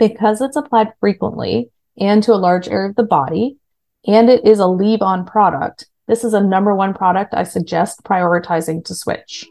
Because it's applied frequently and to a large area of the body, and it is a leave on product, this is a number one product I suggest prioritizing to switch.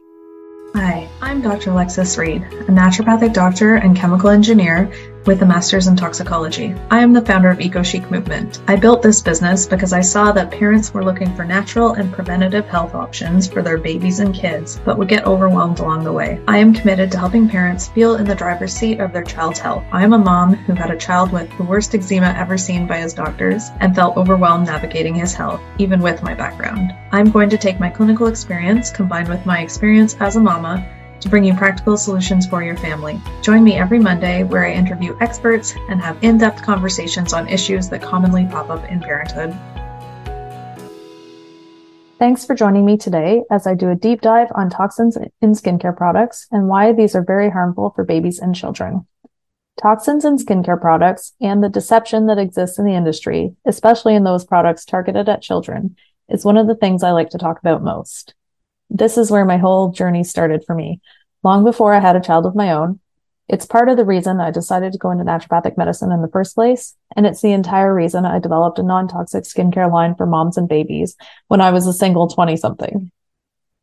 Hi, I'm Dr. Alexis Reed, a naturopathic doctor and chemical engineer with a master's in toxicology. I am the founder of Eco Chic Movement. I built this business because I saw that parents were looking for natural and preventative health options for their babies and kids, but would get overwhelmed along the way. I am committed to helping parents feel in the driver's seat of their child's health. I am a mom who had a child with the worst eczema ever seen by his doctors and felt overwhelmed navigating his health, even with my background. I'm going to take my clinical experience combined with my experience as a mama to bring you practical solutions for your family. Join me every Monday where I interview experts and have in depth conversations on issues that commonly pop up in parenthood. Thanks for joining me today as I do a deep dive on toxins in skincare products and why these are very harmful for babies and children. Toxins in skincare products and the deception that exists in the industry, especially in those products targeted at children, is one of the things I like to talk about most this is where my whole journey started for me. Long before I had a child of my own, it's part of the reason I decided to go into naturopathic medicine in the first place. And it's the entire reason I developed a non toxic skincare line for moms and babies when I was a single 20 something.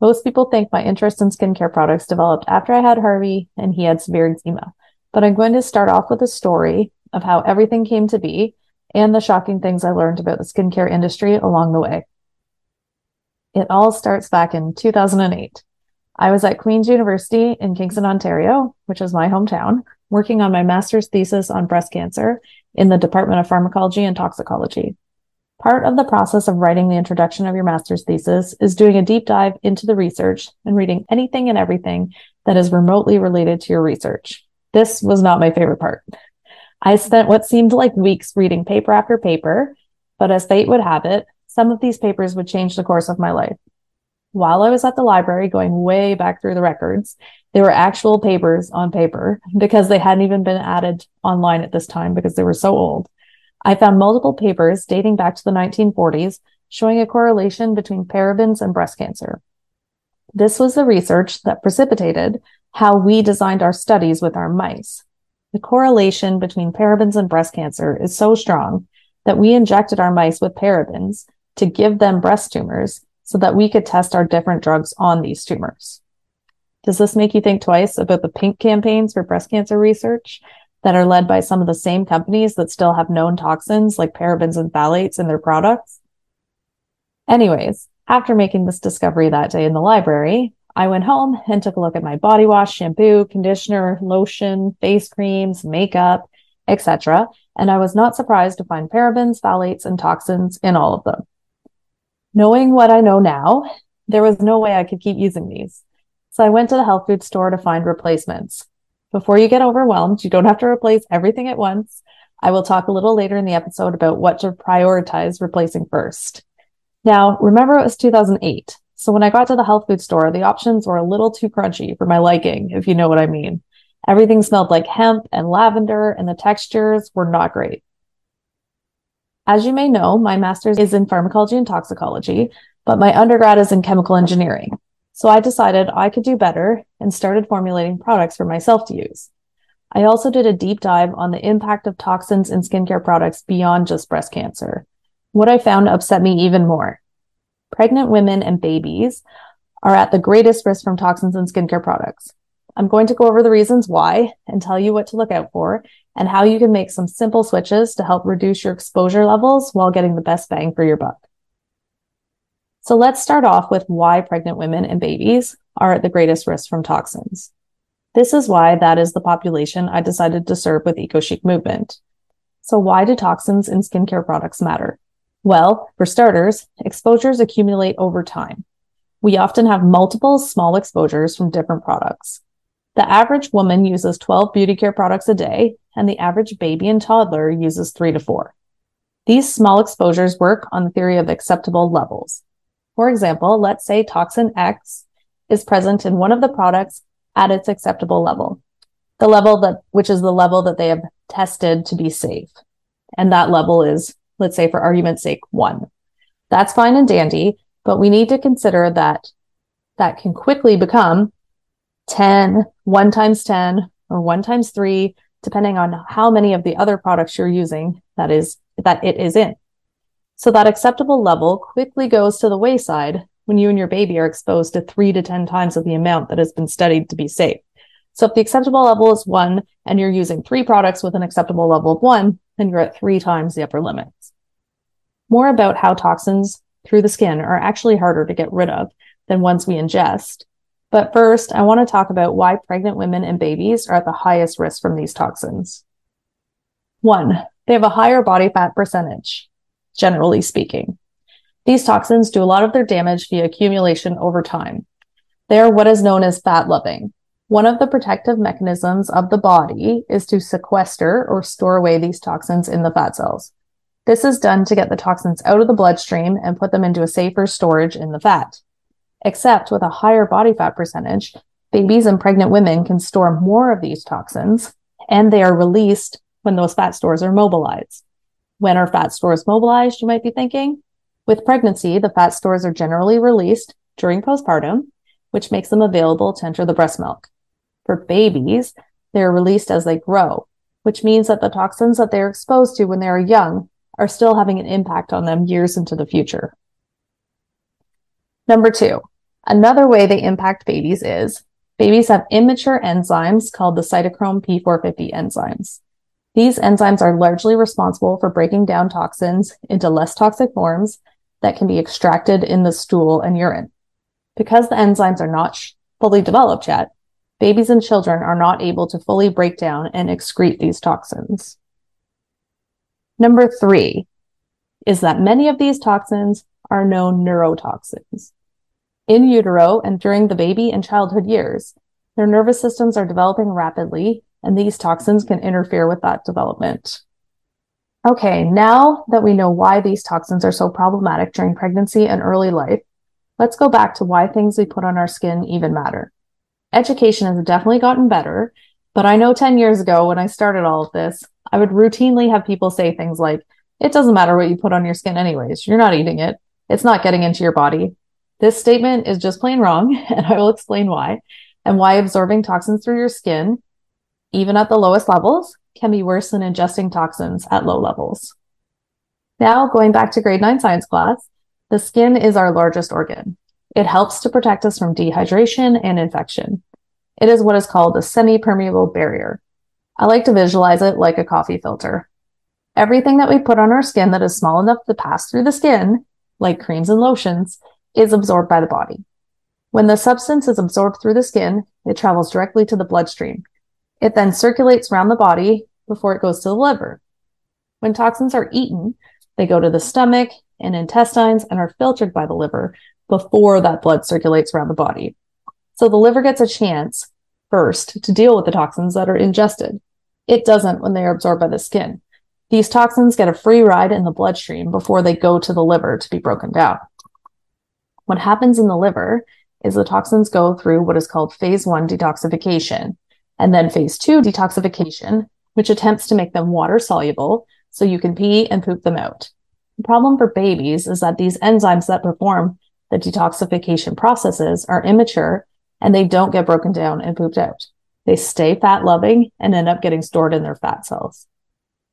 Most people think my interest in skincare products developed after I had Harvey and he had severe eczema. But I'm going to start off with a story of how everything came to be and the shocking things I learned about the skincare industry along the way. It all starts back in 2008. I was at Queen's University in Kingston, Ontario, which is my hometown, working on my master's thesis on breast cancer in the Department of Pharmacology and Toxicology. Part of the process of writing the introduction of your master's thesis is doing a deep dive into the research and reading anything and everything that is remotely related to your research. This was not my favorite part. I spent what seemed like weeks reading paper after paper, but as fate would have it, some of these papers would change the course of my life. While I was at the library going way back through the records, they were actual papers on paper because they hadn't even been added online at this time because they were so old. I found multiple papers dating back to the 1940s showing a correlation between parabens and breast cancer. This was the research that precipitated how we designed our studies with our mice. The correlation between parabens and breast cancer is so strong that we injected our mice with parabens to give them breast tumors so that we could test our different drugs on these tumors. Does this make you think twice about the pink campaigns for breast cancer research that are led by some of the same companies that still have known toxins like parabens and phthalates in their products? Anyways, after making this discovery that day in the library, I went home and took a look at my body wash, shampoo, conditioner, lotion, face creams, makeup, etc. And I was not surprised to find parabens, phthalates, and toxins in all of them. Knowing what I know now, there was no way I could keep using these. So I went to the health food store to find replacements. Before you get overwhelmed, you don't have to replace everything at once. I will talk a little later in the episode about what to prioritize replacing first. Now, remember it was 2008. So when I got to the health food store, the options were a little too crunchy for my liking, if you know what I mean. Everything smelled like hemp and lavender and the textures were not great. As you may know, my master's is in pharmacology and toxicology, but my undergrad is in chemical engineering. So I decided I could do better and started formulating products for myself to use. I also did a deep dive on the impact of toxins in skincare products beyond just breast cancer. What I found upset me even more. Pregnant women and babies are at the greatest risk from toxins in skincare products. I'm going to go over the reasons why and tell you what to look out for and how you can make some simple switches to help reduce your exposure levels while getting the best bang for your buck. So let's start off with why pregnant women and babies are at the greatest risk from toxins. This is why that is the population I decided to serve with EcoChic movement. So why do toxins in skincare products matter? Well, for starters, exposures accumulate over time. We often have multiple small exposures from different products. The average woman uses 12 beauty care products a day, and the average baby and toddler uses three to four. These small exposures work on the theory of acceptable levels. For example, let's say toxin X is present in one of the products at its acceptable level, the level that, which is the level that they have tested to be safe. And that level is, let's say for argument's sake, one. That's fine and dandy, but we need to consider that that can quickly become 10, 1 times 10, or 1 times 3 depending on how many of the other products you're using that is that it is in. So that acceptable level quickly goes to the wayside when you and your baby are exposed to three to 10 times of the amount that has been studied to be safe. So if the acceptable level is one and you're using three products with an acceptable level of one, then you're at three times the upper limits. More about how toxins through the skin are actually harder to get rid of than ones we ingest. But first, I want to talk about why pregnant women and babies are at the highest risk from these toxins. One, they have a higher body fat percentage, generally speaking. These toxins do a lot of their damage via accumulation over time. They are what is known as fat loving. One of the protective mechanisms of the body is to sequester or store away these toxins in the fat cells. This is done to get the toxins out of the bloodstream and put them into a safer storage in the fat. Except with a higher body fat percentage, babies and pregnant women can store more of these toxins and they are released when those fat stores are mobilized. When are fat stores mobilized, you might be thinking? With pregnancy, the fat stores are generally released during postpartum, which makes them available to enter the breast milk. For babies, they are released as they grow, which means that the toxins that they are exposed to when they are young are still having an impact on them years into the future. Number two, another way they impact babies is babies have immature enzymes called the cytochrome P450 enzymes. These enzymes are largely responsible for breaking down toxins into less toxic forms that can be extracted in the stool and urine. Because the enzymes are not fully developed yet, babies and children are not able to fully break down and excrete these toxins. Number three is that many of these toxins are known neurotoxins. In utero and during the baby and childhood years, their nervous systems are developing rapidly, and these toxins can interfere with that development. Okay, now that we know why these toxins are so problematic during pregnancy and early life, let's go back to why things we put on our skin even matter. Education has definitely gotten better, but I know 10 years ago when I started all of this, I would routinely have people say things like, it doesn't matter what you put on your skin anyways. You're not eating it. It's not getting into your body. This statement is just plain wrong, and I will explain why, and why absorbing toxins through your skin, even at the lowest levels, can be worse than ingesting toxins at low levels. Now, going back to grade 9 science class, the skin is our largest organ. It helps to protect us from dehydration and infection. It is what is called a semi-permeable barrier. I like to visualize it like a coffee filter. Everything that we put on our skin that is small enough to pass through the skin, like creams and lotions, is absorbed by the body. When the substance is absorbed through the skin, it travels directly to the bloodstream, it then circulates around the body before it goes to the liver. When toxins are eaten, they go to the stomach and intestines and are filtered by the liver before that blood circulates around the body. So the liver gets a chance first to deal with the toxins that are ingested. It doesn't when they are absorbed by the skin. These toxins get a free ride in the bloodstream before they go to the liver to be broken down. What happens in the liver is the toxins go through what is called phase one detoxification, and then phase two, detoxification, which attempts to make them water soluble so you can pee and poop them out. The problem for babies is that these enzymes that perform the detoxification processes are immature and they don't get broken down and pooped out. They stay fat loving and end up getting stored in their fat cells.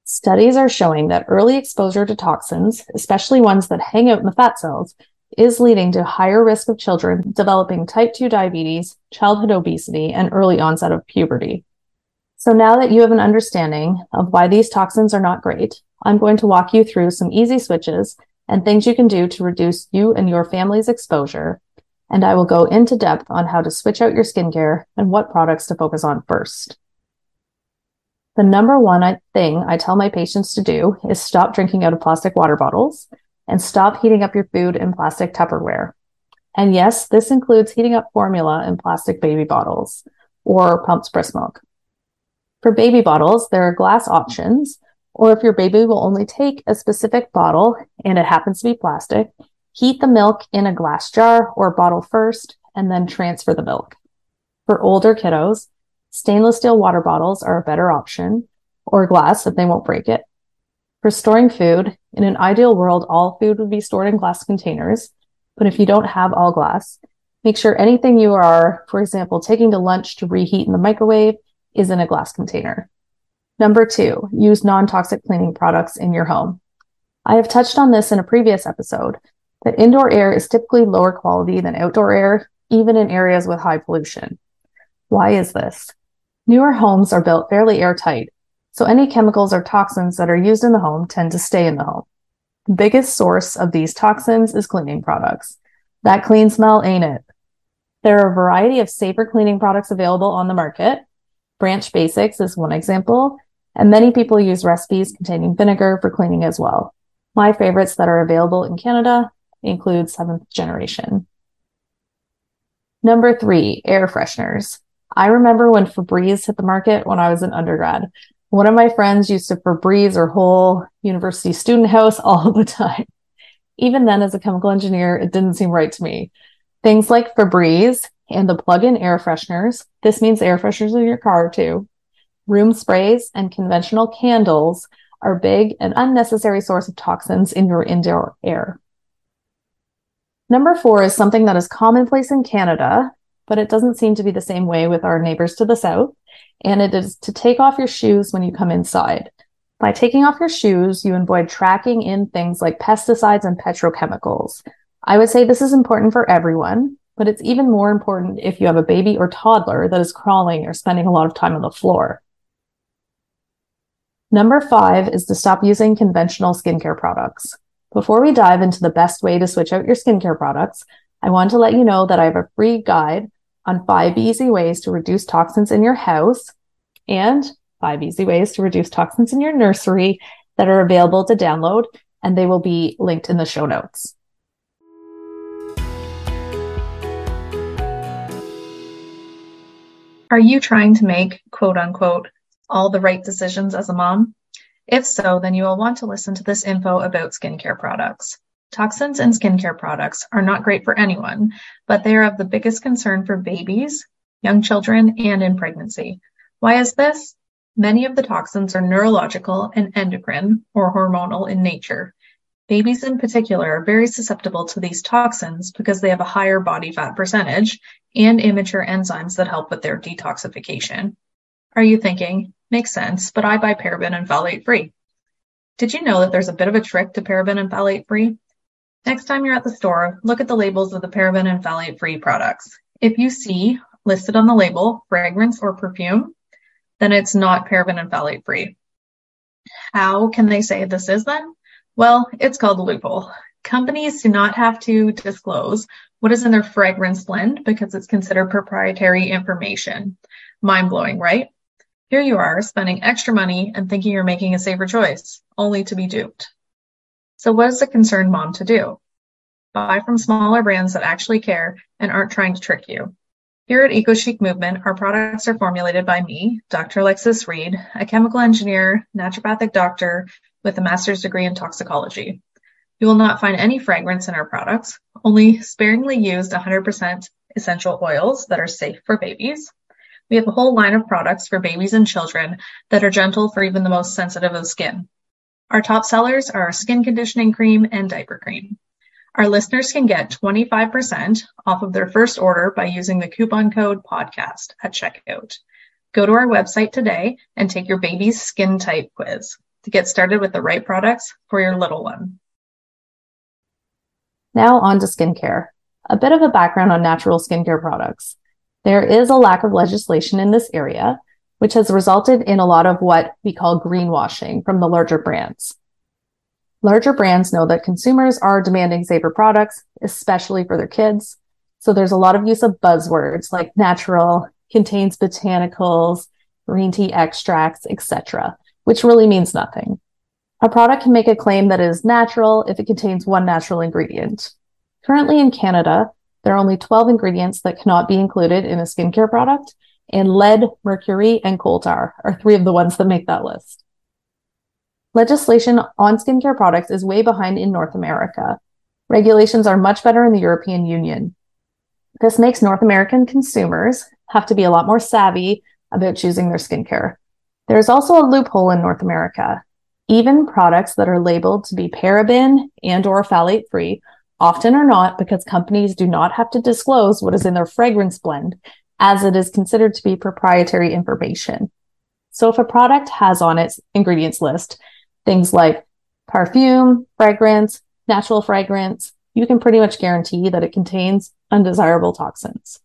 Studies are showing that early exposure to toxins, especially ones that hang out in the fat cells, is leading to higher risk of children developing type 2 diabetes, childhood obesity, and early onset of puberty. So now that you have an understanding of why these toxins are not great, I'm going to walk you through some easy switches and things you can do to reduce you and your family's exposure. And I will go into depth on how to switch out your skincare and what products to focus on first. The number one thing I tell my patients to do is stop drinking out of plastic water bottles and stop heating up your food in plastic Tupperware. And yes, this includes heating up formula in plastic baby bottles or pumped breast milk. For baby bottles, there are glass options, or if your baby will only take a specific bottle and it happens to be plastic, heat the milk in a glass jar or bottle first and then transfer the milk. For older kiddos, stainless steel water bottles are a better option or glass if they won't break it. For storing food, in an ideal world, all food would be stored in glass containers. But if you don't have all glass, make sure anything you are, for example, taking to lunch to reheat in the microwave is in a glass container. Number two, use non-toxic cleaning products in your home. I have touched on this in a previous episode that indoor air is typically lower quality than outdoor air, even in areas with high pollution. Why is this? Newer homes are built fairly airtight, so any chemicals or toxins that are used in the home tend to stay in the home. The biggest source of these toxins is cleaning products. That clean smell ain't it. There are a variety of safer cleaning products available on the market. Branch Basics is one example, and many people use recipes containing vinegar for cleaning as well. My favorites that are available in Canada include seventh generation. Number three, air fresheners. I remember when Febreze hit the market when I was an undergrad. One of my friends used to Febreze her whole university student house all the time. Even then, as a chemical engineer, it didn't seem right to me. Things like Febreze and the plug-in air fresheners. This means air fresheners in your car too. Room sprays and conventional candles are big and unnecessary source of toxins in your indoor air. Number four is something that is commonplace in Canada, but it doesn't seem to be the same way with our neighbors to the south. And it is to take off your shoes when you come inside. By taking off your shoes, you avoid tracking in things like pesticides and petrochemicals. I would say this is important for everyone, but it's even more important if you have a baby or toddler that is crawling or spending a lot of time on the floor. Number five is to stop using conventional skincare products. Before we dive into the best way to switch out your skincare products, I want to let you know that I have a free guide on five easy ways to reduce toxins in your house and five easy ways to reduce toxins in your nursery that are available to download, and they will be linked in the show notes. Are you trying to make quote unquote all the right decisions as a mom? If so, then you will want to listen to this info about skincare products. Toxins in skincare products are not great for anyone, but they are of the biggest concern for babies, young children, and in pregnancy. Why is this? Many of the toxins are neurological and endocrine or hormonal in nature. Babies in particular are very susceptible to these toxins because they have a higher body fat percentage and immature enzymes that help with their detoxification. Are you thinking, makes sense, but I buy paraben and phthalate free. Did you know that there's a bit of a trick to paraben and phthalate free? Next time you're at the store, look at the labels of the paraben and phthalate free products. If you see listed on the label fragrance or perfume, then it's not paraben and phthalate free. How can they say this is then? Well, it's called a loophole. Companies do not have to disclose what is in their fragrance blend because it's considered proprietary information. Mind blowing, right? Here you are spending extra money and thinking you're making a safer choice, only to be duped. So what is a concerned mom to do? Buy from smaller brands that actually care and aren't trying to trick you. Here at EcoChic Movement, our products are formulated by me, Dr. Alexis Reed, a chemical engineer, naturopathic doctor with a master's degree in toxicology. You will not find any fragrance in our products, only sparingly used 100% essential oils that are safe for babies. We have a whole line of products for babies and children that are gentle for even the most sensitive of skin. Our top sellers are our skin conditioning cream and diaper cream. Our listeners can get 25% off of their first order by using the coupon code podcast at checkout. Go to our website today and take your baby's skin type quiz to get started with the right products for your little one. Now on to skincare. A bit of a background on natural skincare products. There is a lack of legislation in this area, which has resulted in a lot of what we call greenwashing from the larger brands. Larger brands know that consumers are demanding safer products, especially for their kids. So there's a lot of use of buzzwords like natural, contains botanicals, green tea extracts, etc., which really means nothing. A product can make a claim that is natural if it contains one natural ingredient. Currently in Canada, there are only 12 ingredients that cannot be included in a skincare product, and lead, mercury, and coal tar are three of the ones that make that list. Legislation on skincare products is way behind in North America. Regulations are much better in the European Union. This makes North American consumers have to be a lot more savvy about choosing their skincare. There is also a loophole in North America. Even products that are labeled to be paraben and or phthalate free often are not because companies do not have to disclose what is in their fragrance blend as it is considered to be proprietary information. So if a product has on its ingredients list things like perfume, fragrance, natural fragrance, you can pretty much guarantee that it contains undesirable toxins.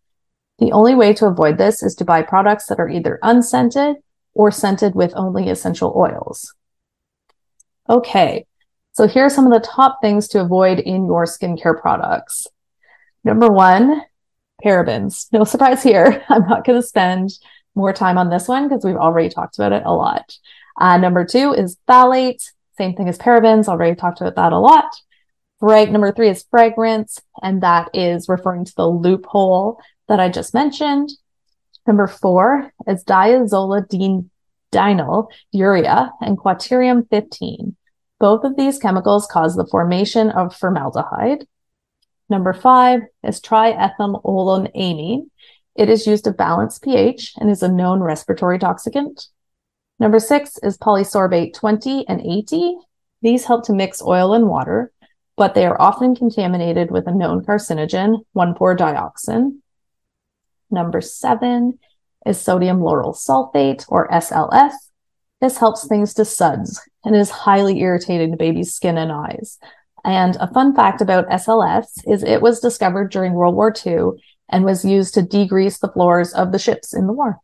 The only way to avoid this is to buy products that are either unscented or scented with only essential oils. Okay, so here are some of the top things to avoid in your skincare products. Number one, parabens. No surprise here. I'm not going to spend more time on this one because we've already talked about it a lot. Uh, number two is phthalates. Same thing as parabens. Already talked about that a lot. Right. Number three is fragrance. And that is referring to the loophole that I just mentioned. Number four is diazolidinyl urea and quaternium 15. Both of these chemicals cause the formation of formaldehyde. Number five is triethanolamine. It is used to balance pH and is a known respiratory toxicant. Number six is polysorbate 20 and 80. These help to mix oil and water, but they are often contaminated with a known carcinogen, 1,4-dioxane. Number seven is sodium lauryl sulfate or SLS. This helps things to suds and is highly irritating to baby's skin and eyes. And a fun fact about SLS is it was discovered during World War II and was used to degrease the floors of the ships in the war.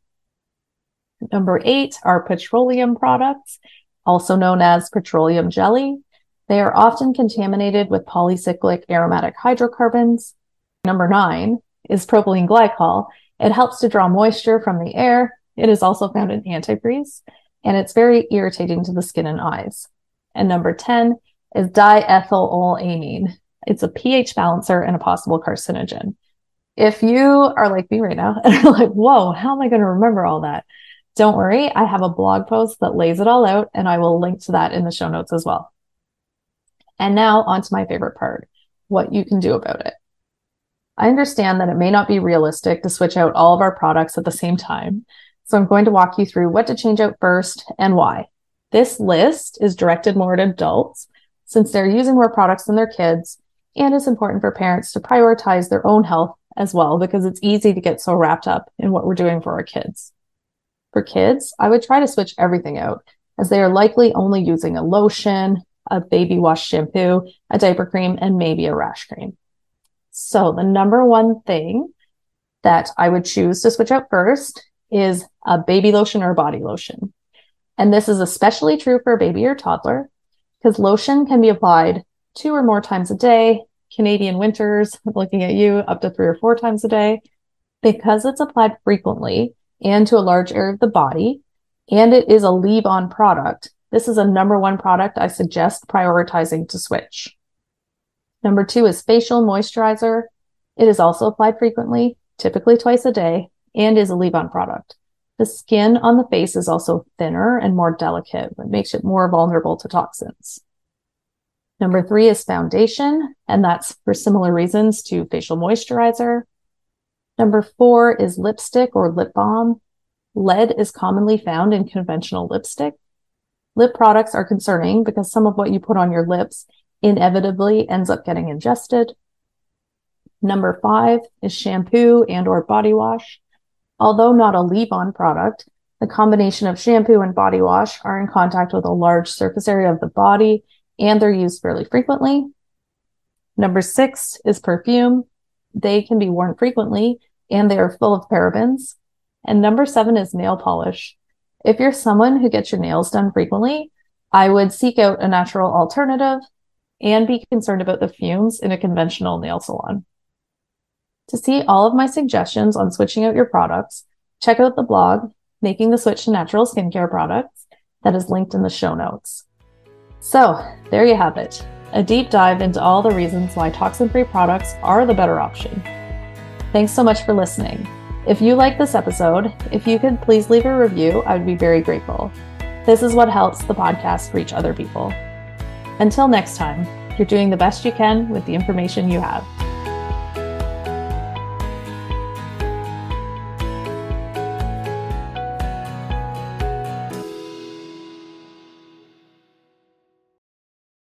Number eight are petroleum products, also known as petroleum jelly. They are often contaminated with polycyclic aromatic hydrocarbons. Number nine is propylene glycol. It helps to draw moisture from the air. It is also found in antifreeze, and it's very irritating to the skin and eyes. And number 10 is diethanolamine. It's a pH balancer and a possible carcinogen. If you are like me right now and are like, whoa, how am I going to remember all that? Don't worry, I have a blog post that lays it all out, and I will link to that in the show notes as well. And now on to my favorite part what you can do about it. I understand that it may not be realistic to switch out all of our products at the same time. So I'm going to walk you through what to change out first and why. This list is directed more at adults since they're using more products than their kids. And it's important for parents to prioritize their own health as well, because it's easy to get so wrapped up in what we're doing for our kids. For kids, I would try to switch everything out as they are likely only using a lotion, a baby wash shampoo, a diaper cream, and maybe a rash cream. So the number one thing that I would choose to switch out first is a baby lotion or body lotion. And this is especially true for a baby or toddler because lotion can be applied two or more times a day. Canadian winters, looking at you, up to three or four times a day. Because it's applied frequently, and to a large area of the body. And it is a leave on product. This is a number one product I suggest prioritizing to switch. Number two is facial moisturizer. It is also applied frequently, typically twice a day, and is a leave on product. The skin on the face is also thinner and more delicate, which makes it more vulnerable to toxins. Number three is foundation, and that's for similar reasons to facial moisturizer. Number four is lipstick or lip balm. Lead is commonly found in conventional lipstick. Lip products are concerning because some of what you put on your lips inevitably ends up getting ingested. Number five is shampoo and or body wash. Although not a leave-on product, the combination of shampoo and body wash are in contact with a large surface area of the body and they're used fairly frequently. Number six is perfume. They can be worn frequently and they are full of parabens. And number seven is nail polish. If you're someone who gets your nails done frequently, I would seek out a natural alternative and be concerned about the fumes in a conventional nail salon. To see all of my suggestions on switching out your products, check out the blog, Making the Switch to Natural Skincare Products, that is linked in the show notes. So, there you have it a deep dive into all the reasons why toxin free products are the better option. Thanks so much for listening. If you like this episode, if you could please leave a review, I would be very grateful. This is what helps the podcast reach other people. Until next time, you're doing the best you can with the information you have.